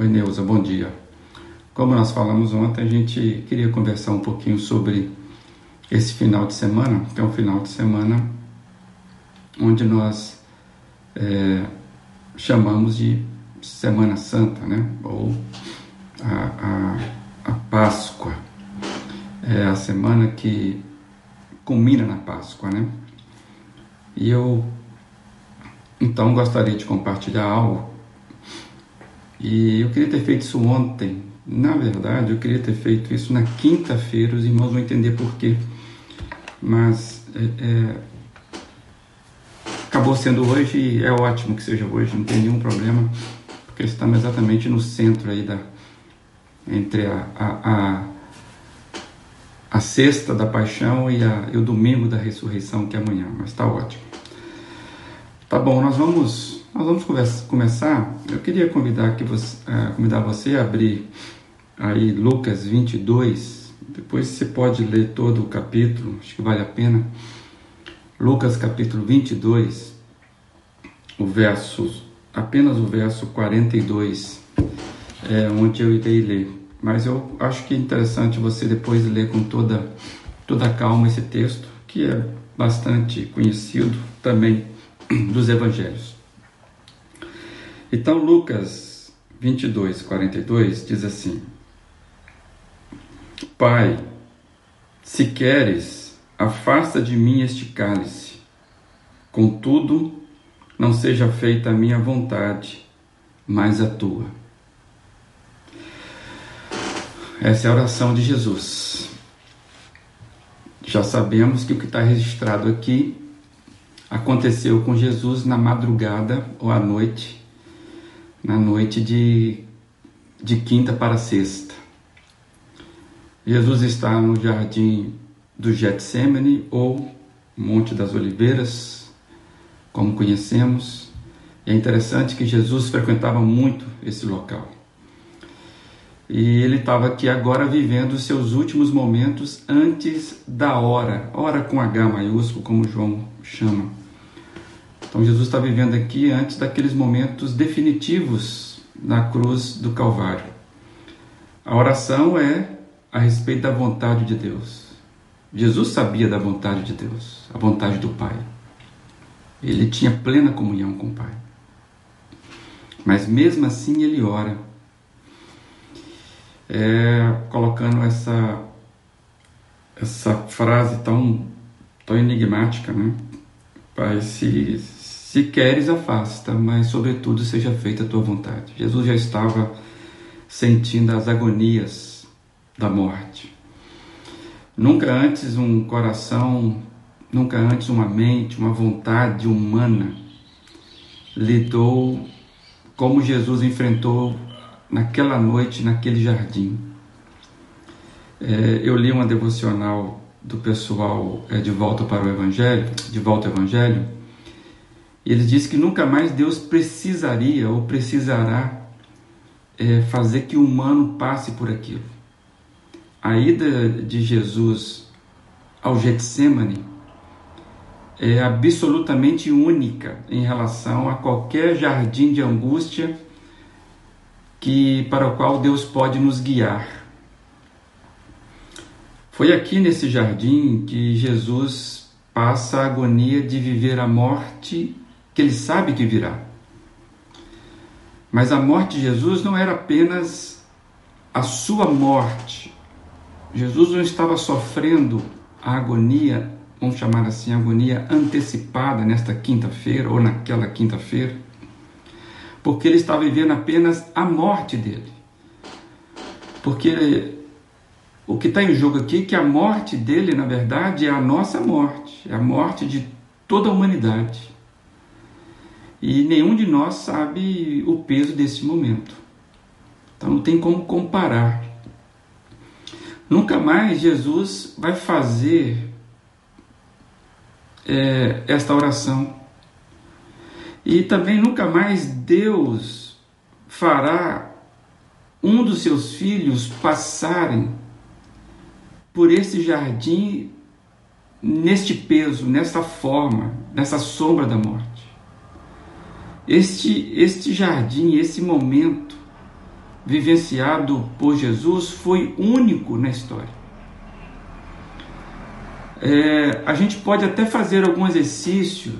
Oi, Neuza, bom dia. Como nós falamos ontem, a gente queria conversar um pouquinho sobre esse final de semana, que é um final de semana onde nós é, chamamos de Semana Santa, né? Ou a, a, a Páscoa. É a semana que culmina na Páscoa, né? E eu então gostaria de compartilhar algo. E eu queria ter feito isso ontem. Na verdade, eu queria ter feito isso na quinta-feira. Os irmãos vão entender por quê. Mas é, é, acabou sendo hoje e é ótimo que seja hoje. Não tem nenhum problema, porque estamos exatamente no centro aí da entre a, a, a, a sexta da paixão e, a, e o domingo da ressurreição, que é amanhã. Mas está ótimo. Tá bom, nós vamos, nós vamos conversa, começar. Eu queria convidar, que você, uh, convidar você a abrir aí Lucas 22. Depois você pode ler todo o capítulo, acho que vale a pena. Lucas capítulo 22, o verso, apenas o verso 42, é onde eu irei ler. Mas eu acho que é interessante você depois ler com toda, toda calma esse texto, que é bastante conhecido também dos evangelhos. Então, Lucas 22, 42 diz assim: Pai, se queres, afasta de mim este cálice, contudo, não seja feita a minha vontade, mas a tua. Essa é a oração de Jesus. Já sabemos que o que está registrado aqui aconteceu com Jesus na madrugada ou à noite, na noite de, de quinta para sexta. Jesus está no jardim do Getsemane ou Monte das Oliveiras, como conhecemos. E é interessante que Jesus frequentava muito esse local. E ele estava aqui agora vivendo os seus últimos momentos antes da hora, hora com H maiúsculo, como João chama. Então Jesus está vivendo aqui antes daqueles momentos definitivos na cruz do Calvário. A oração é a respeito da vontade de Deus. Jesus sabia da vontade de Deus, a vontade do Pai. Ele tinha plena comunhão com o Pai. Mas mesmo assim ele ora, é, colocando essa essa frase tão tão enigmática, né? Pai, se se queres, afasta, mas sobretudo seja feita a tua vontade. Jesus já estava sentindo as agonias da morte. Nunca antes um coração, nunca antes uma mente, uma vontade humana lidou como Jesus enfrentou naquela noite, naquele jardim. É, eu li uma devocional do pessoal é, de volta para o Evangelho, de volta ao Evangelho, ele diz que nunca mais Deus precisaria ou precisará é, fazer que o humano passe por aquilo. A ida de Jesus ao Getsemane é absolutamente única em relação a qualquer jardim de angústia que para o qual Deus pode nos guiar. Foi aqui nesse jardim que Jesus passa a agonia de viver a morte que ele sabe que virá. Mas a morte de Jesus não era apenas a sua morte. Jesus não estava sofrendo a agonia, vamos chamar assim, agonia antecipada nesta quinta-feira ou naquela quinta-feira, porque ele estava vivendo apenas a morte dele. Porque o que está em jogo aqui é que a morte dele, na verdade, é a nossa morte, é a morte de toda a humanidade. E nenhum de nós sabe o peso desse momento. Então não tem como comparar. Nunca mais Jesus vai fazer é, esta oração. E também nunca mais Deus fará um dos seus filhos passarem por esse jardim neste peso, nessa forma, nessa sombra da morte. Este, este jardim, esse momento, vivenciado por Jesus foi único na história. É, a gente pode até fazer algum exercício,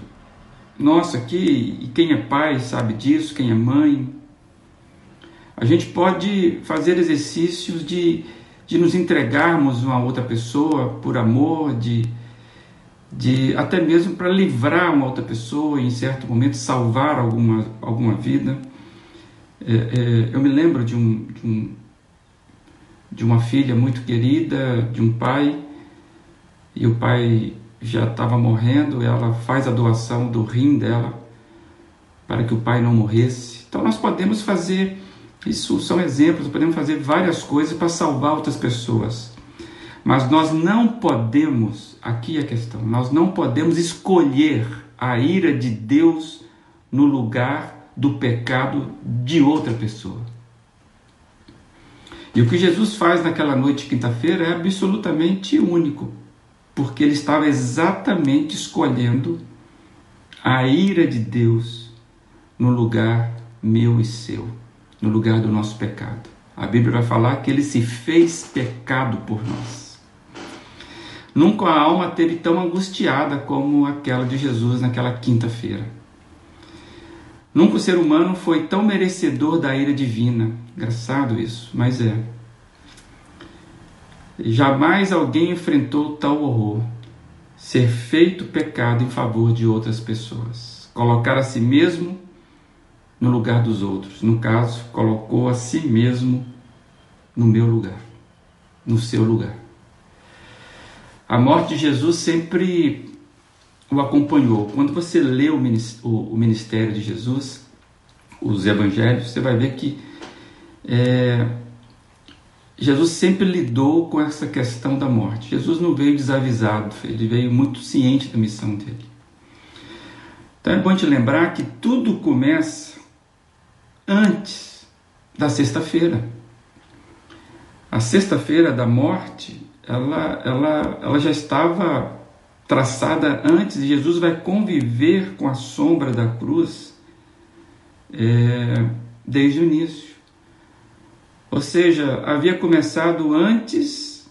nosso aqui, e quem é pai sabe disso, quem é mãe. A gente pode fazer exercícios de, de nos entregarmos uma outra pessoa por amor, de, de até mesmo para livrar uma outra pessoa, em certo momento salvar alguma, alguma vida. É, é, eu me lembro de, um, de, um, de uma filha muito querida, de um pai e o pai já estava morrendo, ela faz a doação do rim dela para que o pai não morresse. Então nós podemos fazer, isso são exemplos, podemos fazer várias coisas para salvar outras pessoas. Mas nós não podemos, aqui é a questão, nós não podemos escolher a ira de Deus no lugar do pecado de outra pessoa. E o que Jesus faz naquela noite de quinta-feira é absolutamente único porque ele estava exatamente escolhendo a ira de Deus no lugar meu e seu, no lugar do nosso pecado. A Bíblia vai falar que ele se fez pecado por nós. Nunca a alma teve tão angustiada como aquela de Jesus naquela quinta-feira. Nunca o ser humano foi tão merecedor da ira divina. Engraçado isso, mas é. Jamais alguém enfrentou tal horror. Ser feito pecado em favor de outras pessoas. Colocar a si mesmo no lugar dos outros. No caso, colocou a si mesmo no meu lugar, no seu lugar. A morte de Jesus sempre o acompanhou. Quando você lê o ministério de Jesus, os evangelhos, você vai ver que é, Jesus sempre lidou com essa questão da morte. Jesus não veio desavisado, ele veio muito ciente da missão dele. Então é bom te lembrar que tudo começa antes da sexta-feira. A sexta-feira da morte, ela, ela, ela já estava traçada antes, e Jesus vai conviver com a sombra da cruz é, desde o início. Ou seja, havia começado antes,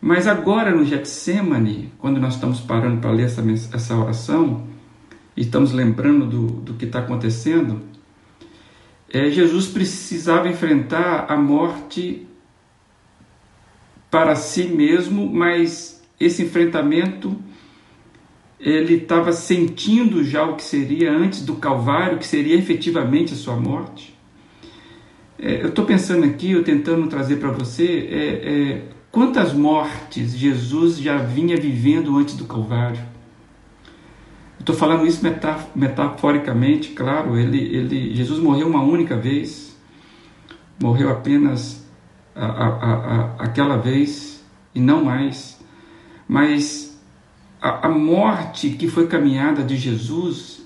mas agora no Getsemane, quando nós estamos parando para ler essa, essa oração, e estamos lembrando do, do que está acontecendo, é, Jesus precisava enfrentar a morte para si mesmo, mas esse enfrentamento ele estava sentindo já o que seria antes do Calvário, que seria efetivamente a sua morte. É, eu estou pensando aqui, eu tentando trazer para você, é, é, quantas mortes Jesus já vinha vivendo antes do Calvário. Estou falando isso metaforicamente, claro. Ele, ele, Jesus morreu uma única vez, morreu apenas a, a, aquela vez e não mais. Mas a, a morte que foi caminhada de Jesus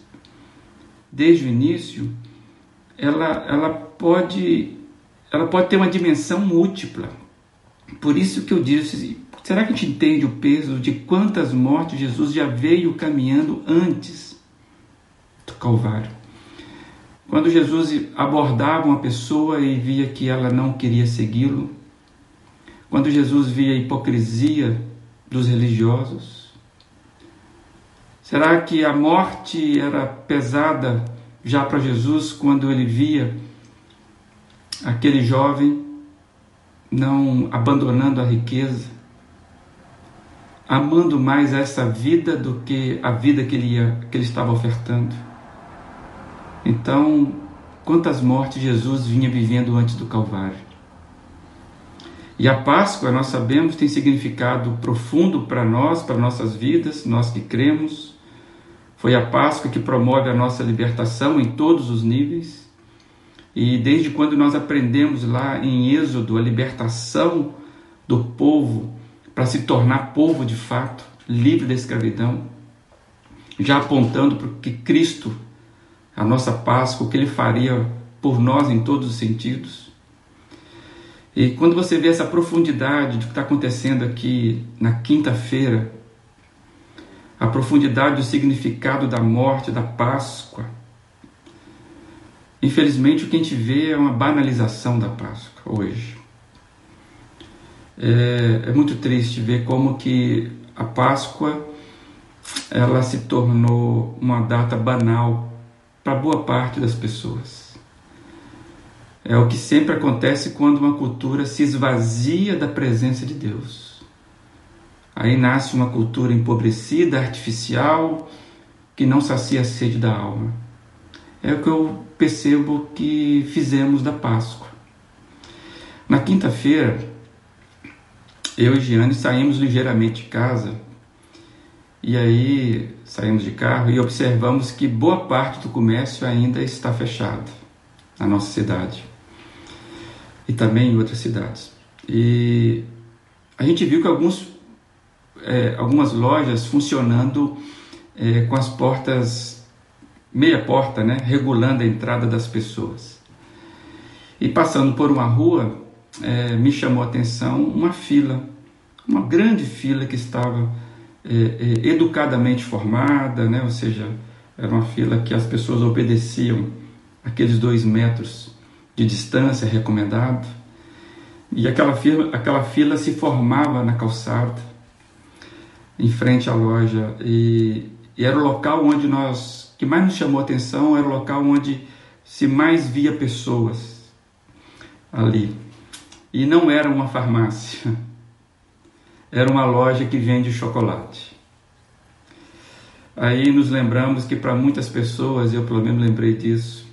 desde o início, ela, ela pode, ela pode ter uma dimensão múltipla. Por isso que eu disse, será que a gente entende o peso de quantas mortes Jesus já veio caminhando antes do Calvário? Quando Jesus abordava uma pessoa e via que ela não queria segui-lo, quando Jesus via a hipocrisia dos religiosos, será que a morte era pesada já para Jesus quando ele via aquele jovem não abandonando a riqueza, amando mais essa vida do que a vida que ele, ia, que ele estava ofertando. Então, quantas mortes Jesus vinha vivendo antes do Calvário. E a Páscoa, nós sabemos, tem significado profundo para nós, para nossas vidas, nós que cremos. Foi a Páscoa que promove a nossa libertação em todos os níveis. E desde quando nós aprendemos lá em Êxodo a libertação do povo para se tornar povo de fato, livre da escravidão, já apontando para que Cristo, a nossa Páscoa, o que ele faria por nós em todos os sentidos. E quando você vê essa profundidade do que está acontecendo aqui na quinta-feira, a profundidade do significado da morte, da Páscoa, Infelizmente, o que a gente vê é uma banalização da Páscoa hoje. É, é muito triste ver como que a Páscoa ela se tornou uma data banal para boa parte das pessoas. É o que sempre acontece quando uma cultura se esvazia da presença de Deus. Aí nasce uma cultura empobrecida, artificial, que não sacia a sede da alma. É o que eu percebo que fizemos da Páscoa. Na quinta-feira, eu e Giane saímos ligeiramente de casa e aí saímos de carro e observamos que boa parte do comércio ainda está fechado na nossa cidade e também em outras cidades. E a gente viu que alguns, é, algumas lojas funcionando é, com as portas, meia porta, né, regulando a entrada das pessoas. E passando por uma rua, é, me chamou a atenção uma fila, uma grande fila que estava é, educadamente formada, né? ou seja, era uma fila que as pessoas obedeciam aqueles dois metros de distância recomendado. E aquela fila, aquela fila se formava na calçada, em frente à loja, e, e era o local onde nós, que mais nos chamou a atenção, era o local onde se mais via pessoas ali. E não era uma farmácia era uma loja que vende chocolate. Aí nos lembramos que para muitas pessoas, eu pelo menos lembrei disso,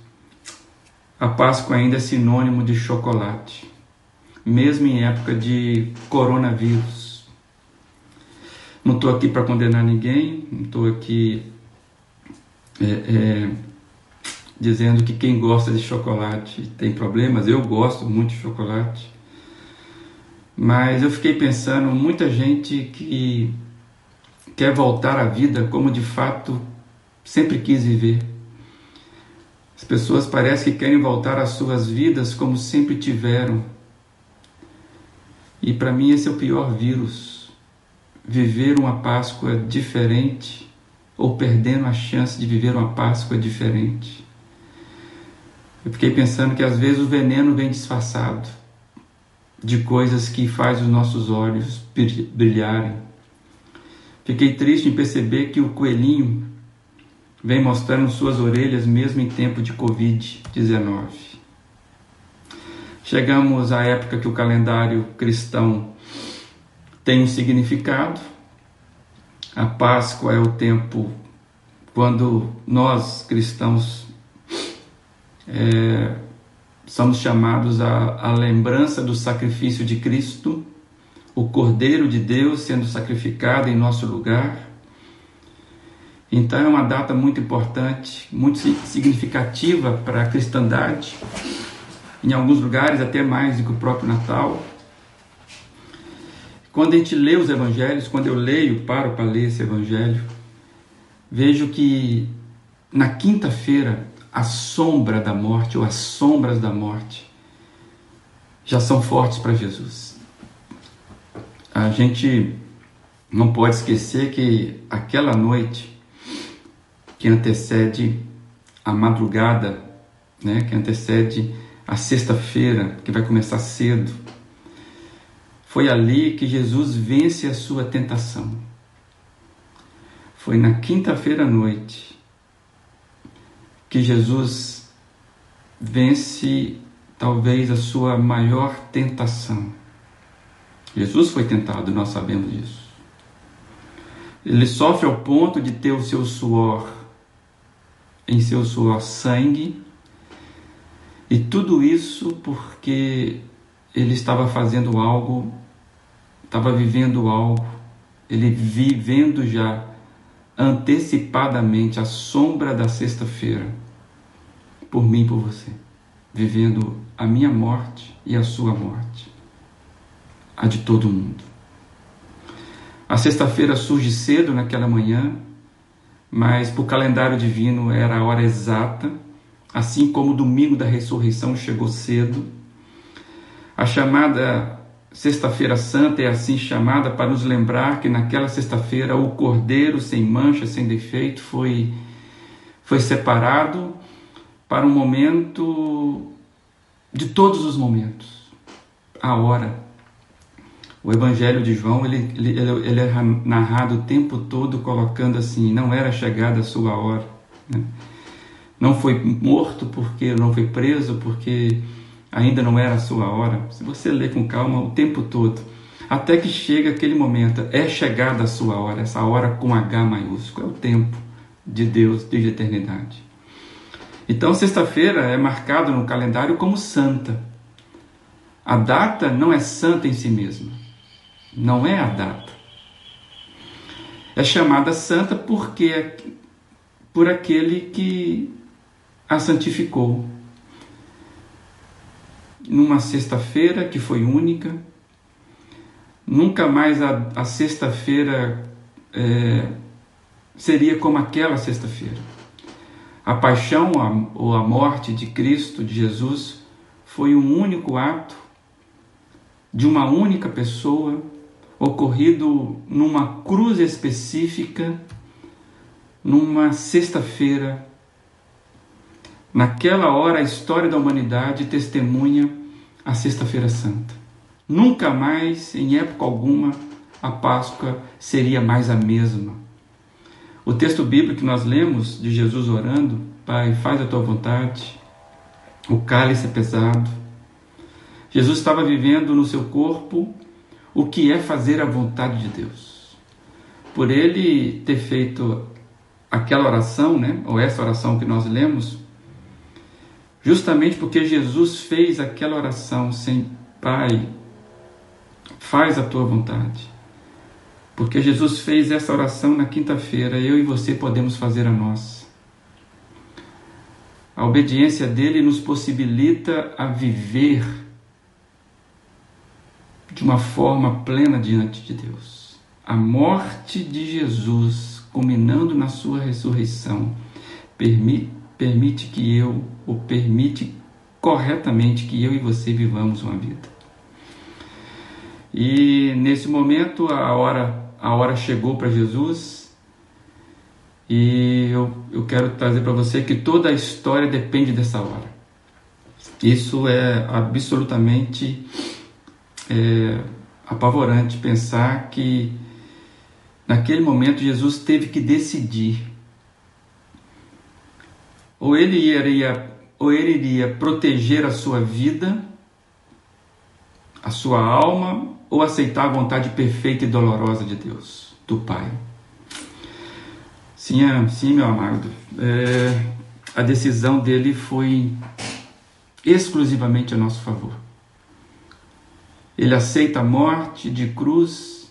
a Páscoa ainda é sinônimo de chocolate, mesmo em época de coronavírus. Não estou aqui para condenar ninguém, não estou aqui é, é, dizendo que quem gosta de chocolate tem problemas. Eu gosto muito de chocolate. Mas eu fiquei pensando, muita gente que quer voltar à vida como de fato sempre quis viver. As pessoas parecem que querem voltar às suas vidas como sempre tiveram. E para mim esse é o pior vírus. Viver uma Páscoa diferente ou perdendo a chance de viver uma Páscoa diferente. Eu fiquei pensando que às vezes o veneno vem disfarçado de coisas que faz os nossos olhos brilharem. Fiquei triste em perceber que o coelhinho vem mostrando suas orelhas mesmo em tempo de Covid-19. Chegamos à época que o calendário cristão tem um significado. A Páscoa é o tempo quando nós cristãos é, somos chamados à, lembrança do sacrifício de Cristo, o Cordeiro de Deus sendo sacrificado em nosso lugar. Então é uma data muito importante, muito significativa para a cristandade, em alguns lugares até mais do que o próprio Natal. Quando a gente lê os evangelhos, quando eu leio, paro para ler esse evangelho, vejo que na quinta-feira a sombra da morte ou as sombras da morte já são fortes para Jesus. A gente não pode esquecer que aquela noite que antecede a madrugada, né, que antecede a sexta-feira, que vai começar cedo, foi ali que Jesus vence a sua tentação. Foi na quinta-feira à noite que Jesus vence talvez a sua maior tentação. Jesus foi tentado, nós sabemos disso. Ele sofre ao ponto de ter o seu suor, em seu suor sangue, e tudo isso porque ele estava fazendo algo, estava vivendo algo, ele vivendo já antecipadamente a sombra da sexta-feira por mim e por você, vivendo a minha morte e a sua morte, a de todo mundo. A sexta-feira surge cedo naquela manhã, mas para o calendário divino era a hora exata, assim como o domingo da ressurreição chegou cedo. A chamada Sexta-feira Santa é assim chamada para nos lembrar que naquela sexta-feira o cordeiro sem mancha, sem defeito, foi, foi separado para um momento de todos os momentos, a hora. O Evangelho de João ele, ele, ele é narrado o tempo todo colocando assim: não era chegada a sua hora. Né? Não foi morto porque não foi preso porque ainda não era a sua hora. Se você ler com calma o tempo todo, até que chega aquele momento, é chegada a sua hora, essa hora com H maiúsculo, é o tempo de Deus desde a eternidade. Então, sexta-feira é marcado no calendário como santa. A data não é santa em si mesma. Não é a data. É chamada santa porque por aquele que a santificou. Numa sexta-feira que foi única, nunca mais a, a sexta-feira é, seria como aquela sexta-feira. A paixão ou a morte de Cristo, de Jesus, foi um único ato de uma única pessoa ocorrido numa cruz específica, numa sexta-feira. Naquela hora, a história da humanidade testemunha a Sexta-feira Santa. Nunca mais, em época alguma, a Páscoa seria mais a mesma. O texto bíblico que nós lemos de Jesus orando, Pai, faz a tua vontade, o cálice é pesado. Jesus estava vivendo no seu corpo o que é fazer a vontade de Deus. Por ele ter feito aquela oração, né, ou essa oração que nós lemos, justamente porque Jesus fez aquela oração sem Pai, faz a tua vontade. Porque Jesus fez essa oração na quinta-feira, eu e você podemos fazer a nossa. A obediência dele nos possibilita a viver de uma forma plena diante de Deus. A morte de Jesus, culminando na sua ressurreição, permite, permite que eu, ou permite corretamente que eu e você vivamos uma vida. E nesse momento a hora, a hora chegou para Jesus e eu, eu quero trazer para você que toda a história depende dessa hora. Isso é absolutamente é, apavorante pensar que naquele momento Jesus teve que decidir. Ou ele iria, ou ele iria proteger a sua vida, a sua alma, ou aceitar a vontade perfeita e dolorosa de Deus, do Pai. Sim, é, sim meu amado, é, a decisão dele foi exclusivamente a nosso favor. Ele aceita a morte de cruz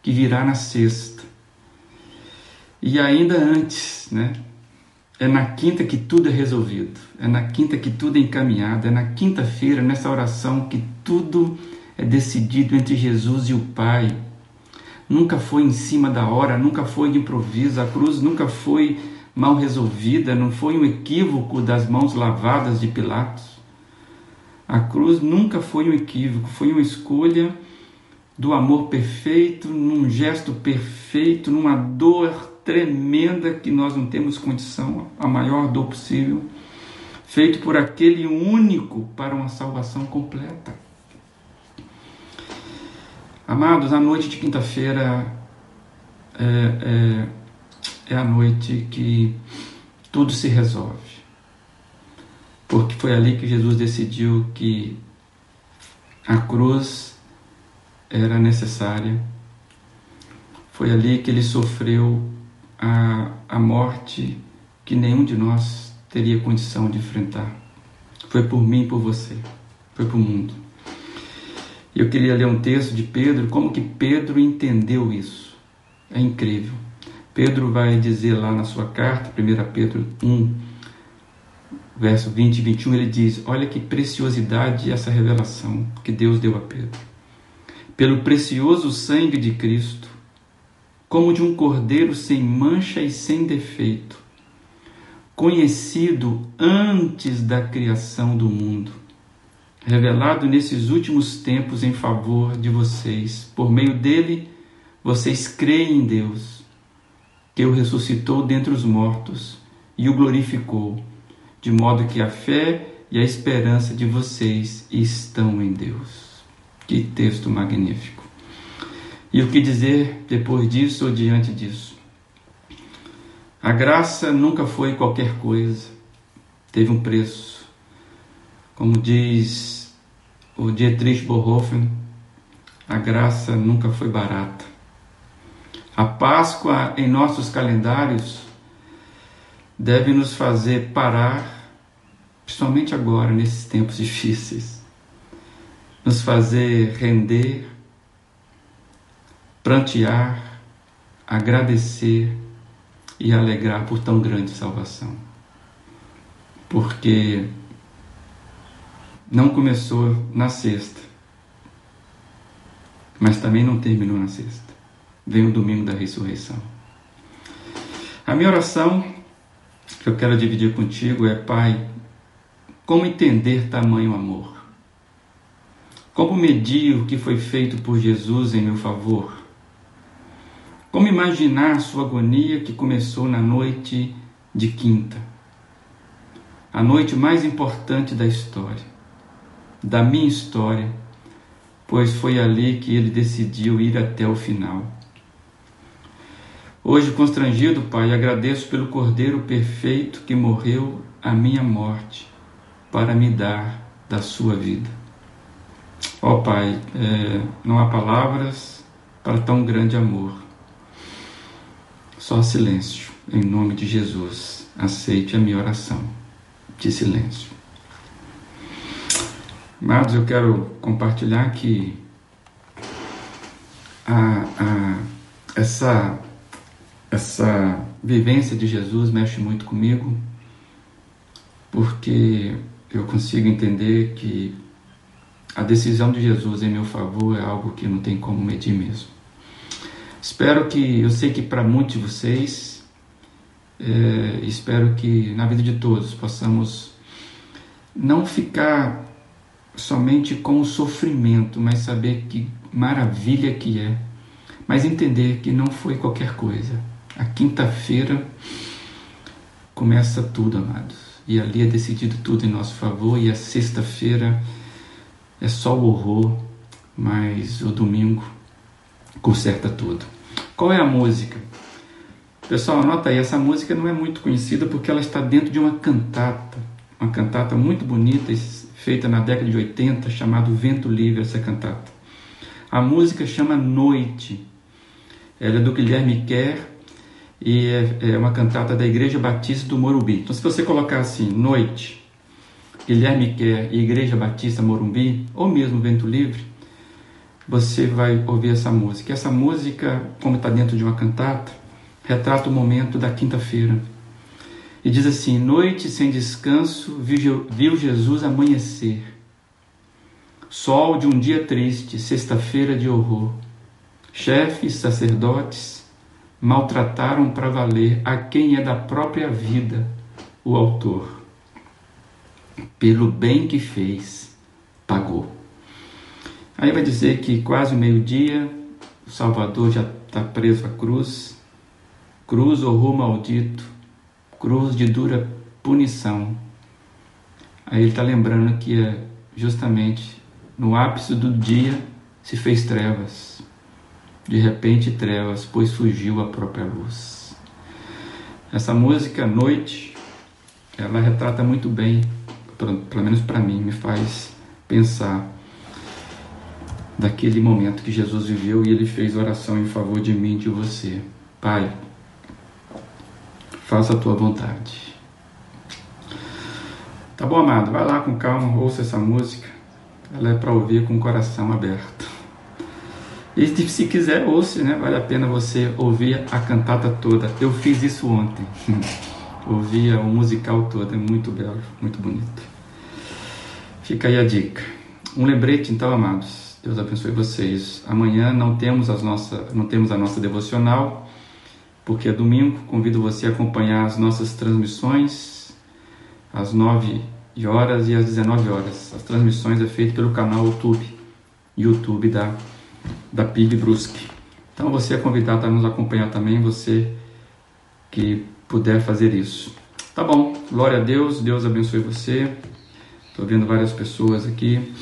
que virá na sexta. E ainda antes, né? É na quinta que tudo é resolvido, é na quinta que tudo é encaminhado, é na quinta-feira, nessa oração, que tudo é decidido entre Jesus e o Pai. Nunca foi em cima da hora, nunca foi de improviso, a cruz nunca foi mal resolvida, não foi um equívoco das mãos lavadas de Pilatos. A cruz nunca foi um equívoco, foi uma escolha do amor perfeito, num gesto perfeito, numa dor tremenda que nós não temos condição, a maior dor possível, feito por aquele único para uma salvação completa. Amados, a noite de quinta-feira é, é, é a noite que tudo se resolve. Porque foi ali que Jesus decidiu que a cruz era necessária. Foi ali que ele sofreu a, a morte que nenhum de nós teria condição de enfrentar. Foi por mim e por você. Foi o mundo. Eu queria ler um texto de Pedro, como que Pedro entendeu isso. É incrível. Pedro vai dizer lá na sua carta, 1 Pedro 1, verso 20 e 21, ele diz: Olha que preciosidade essa revelação que Deus deu a Pedro. Pelo precioso sangue de Cristo, como de um cordeiro sem mancha e sem defeito, conhecido antes da criação do mundo revelado nesses últimos tempos em favor de vocês. Por meio dele, vocês creem em Deus, que o ressuscitou dentre os mortos e o glorificou, de modo que a fé e a esperança de vocês estão em Deus. Que texto magnífico. E o que dizer depois disso ou diante disso? A graça nunca foi qualquer coisa, teve um preço. Como diz o Dietrich Bonhoeffer, a graça nunca foi barata. A Páscoa em nossos calendários deve nos fazer parar, principalmente agora, nesses tempos difíceis, nos fazer render, prantear, agradecer e alegrar por tão grande salvação. Porque não começou na sexta, mas também não terminou na sexta. Vem o domingo da ressurreição. A minha oração que eu quero dividir contigo é, Pai, como entender tamanho amor? Como medir o que foi feito por Jesus em meu favor? Como imaginar sua agonia que começou na noite de quinta? A noite mais importante da história, da minha história, pois foi ali que ele decidiu ir até o final. Hoje, constrangido, Pai, agradeço pelo Cordeiro perfeito que morreu a minha morte para me dar da sua vida. Ó oh, Pai, é, não há palavras para tão grande amor. Só silêncio, em nome de Jesus. Aceite a minha oração de silêncio. Amados, eu quero compartilhar que a, a, essa, essa vivência de Jesus mexe muito comigo, porque eu consigo entender que a decisão de Jesus em meu favor é algo que não tem como medir mesmo. Espero que, eu sei que para muitos de vocês, é, espero que na vida de todos possamos não ficar somente com o sofrimento, mas saber que maravilha que é, mas entender que não foi qualquer coisa. A quinta-feira começa tudo, amados, e ali é decidido tudo em nosso favor, e a sexta-feira é só o horror, mas o domingo conserta tudo. Qual é a música? Pessoal, anota aí, essa música não é muito conhecida porque ela está dentro de uma cantata, uma cantata muito bonita, feita na década de 80, chamado Vento Livre, essa cantata. A música chama Noite. Ela é do Guilherme Kerr e é, é uma cantata da Igreja Batista do Morumbi. Então, se você colocar assim, Noite, Guilherme Kerr e Igreja Batista Morumbi, ou mesmo Vento Livre, você vai ouvir essa música. Essa música, como está dentro de uma cantata, retrata o momento da quinta-feira. E diz assim: Noite sem descanso, viu Jesus amanhecer. Sol de um dia triste, sexta-feira de horror. Chefes, sacerdotes, maltrataram para valer a quem é da própria vida, o autor. Pelo bem que fez, pagou. Aí vai dizer que quase o meio-dia, o Salvador já está preso à cruz, cruz, horror maldito, cruz de dura punição. Aí ele está lembrando que é justamente no ápice do dia se fez trevas. De repente, trevas, pois fugiu a própria luz. Essa música, Noite, ela retrata muito bem, pelo menos para mim, me faz pensar daquele momento que Jesus viveu e ele fez oração em favor de mim e de você. Pai, faça a tua vontade. Tá bom, amado? Vai lá com calma, ouça essa música. Ela é para ouvir com o coração aberto. E se quiser, ouça, né? Vale a pena você ouvir a cantata toda. Eu fiz isso ontem. Ouvia o musical todo, é muito belo, muito bonito. Fica aí a dica. Um lembrete, então, amados Deus abençoe vocês. Amanhã não temos, as nossa, não temos a nossa devocional, porque é domingo. Convido você a acompanhar as nossas transmissões às 9 horas e às 19 horas. As transmissões é feito pelo canal YouTube, YouTube da, da PIB Brusque. Então você é convidado a nos acompanhar também, você que puder fazer isso. Tá bom, glória a Deus, Deus abençoe você. Estou vendo várias pessoas aqui.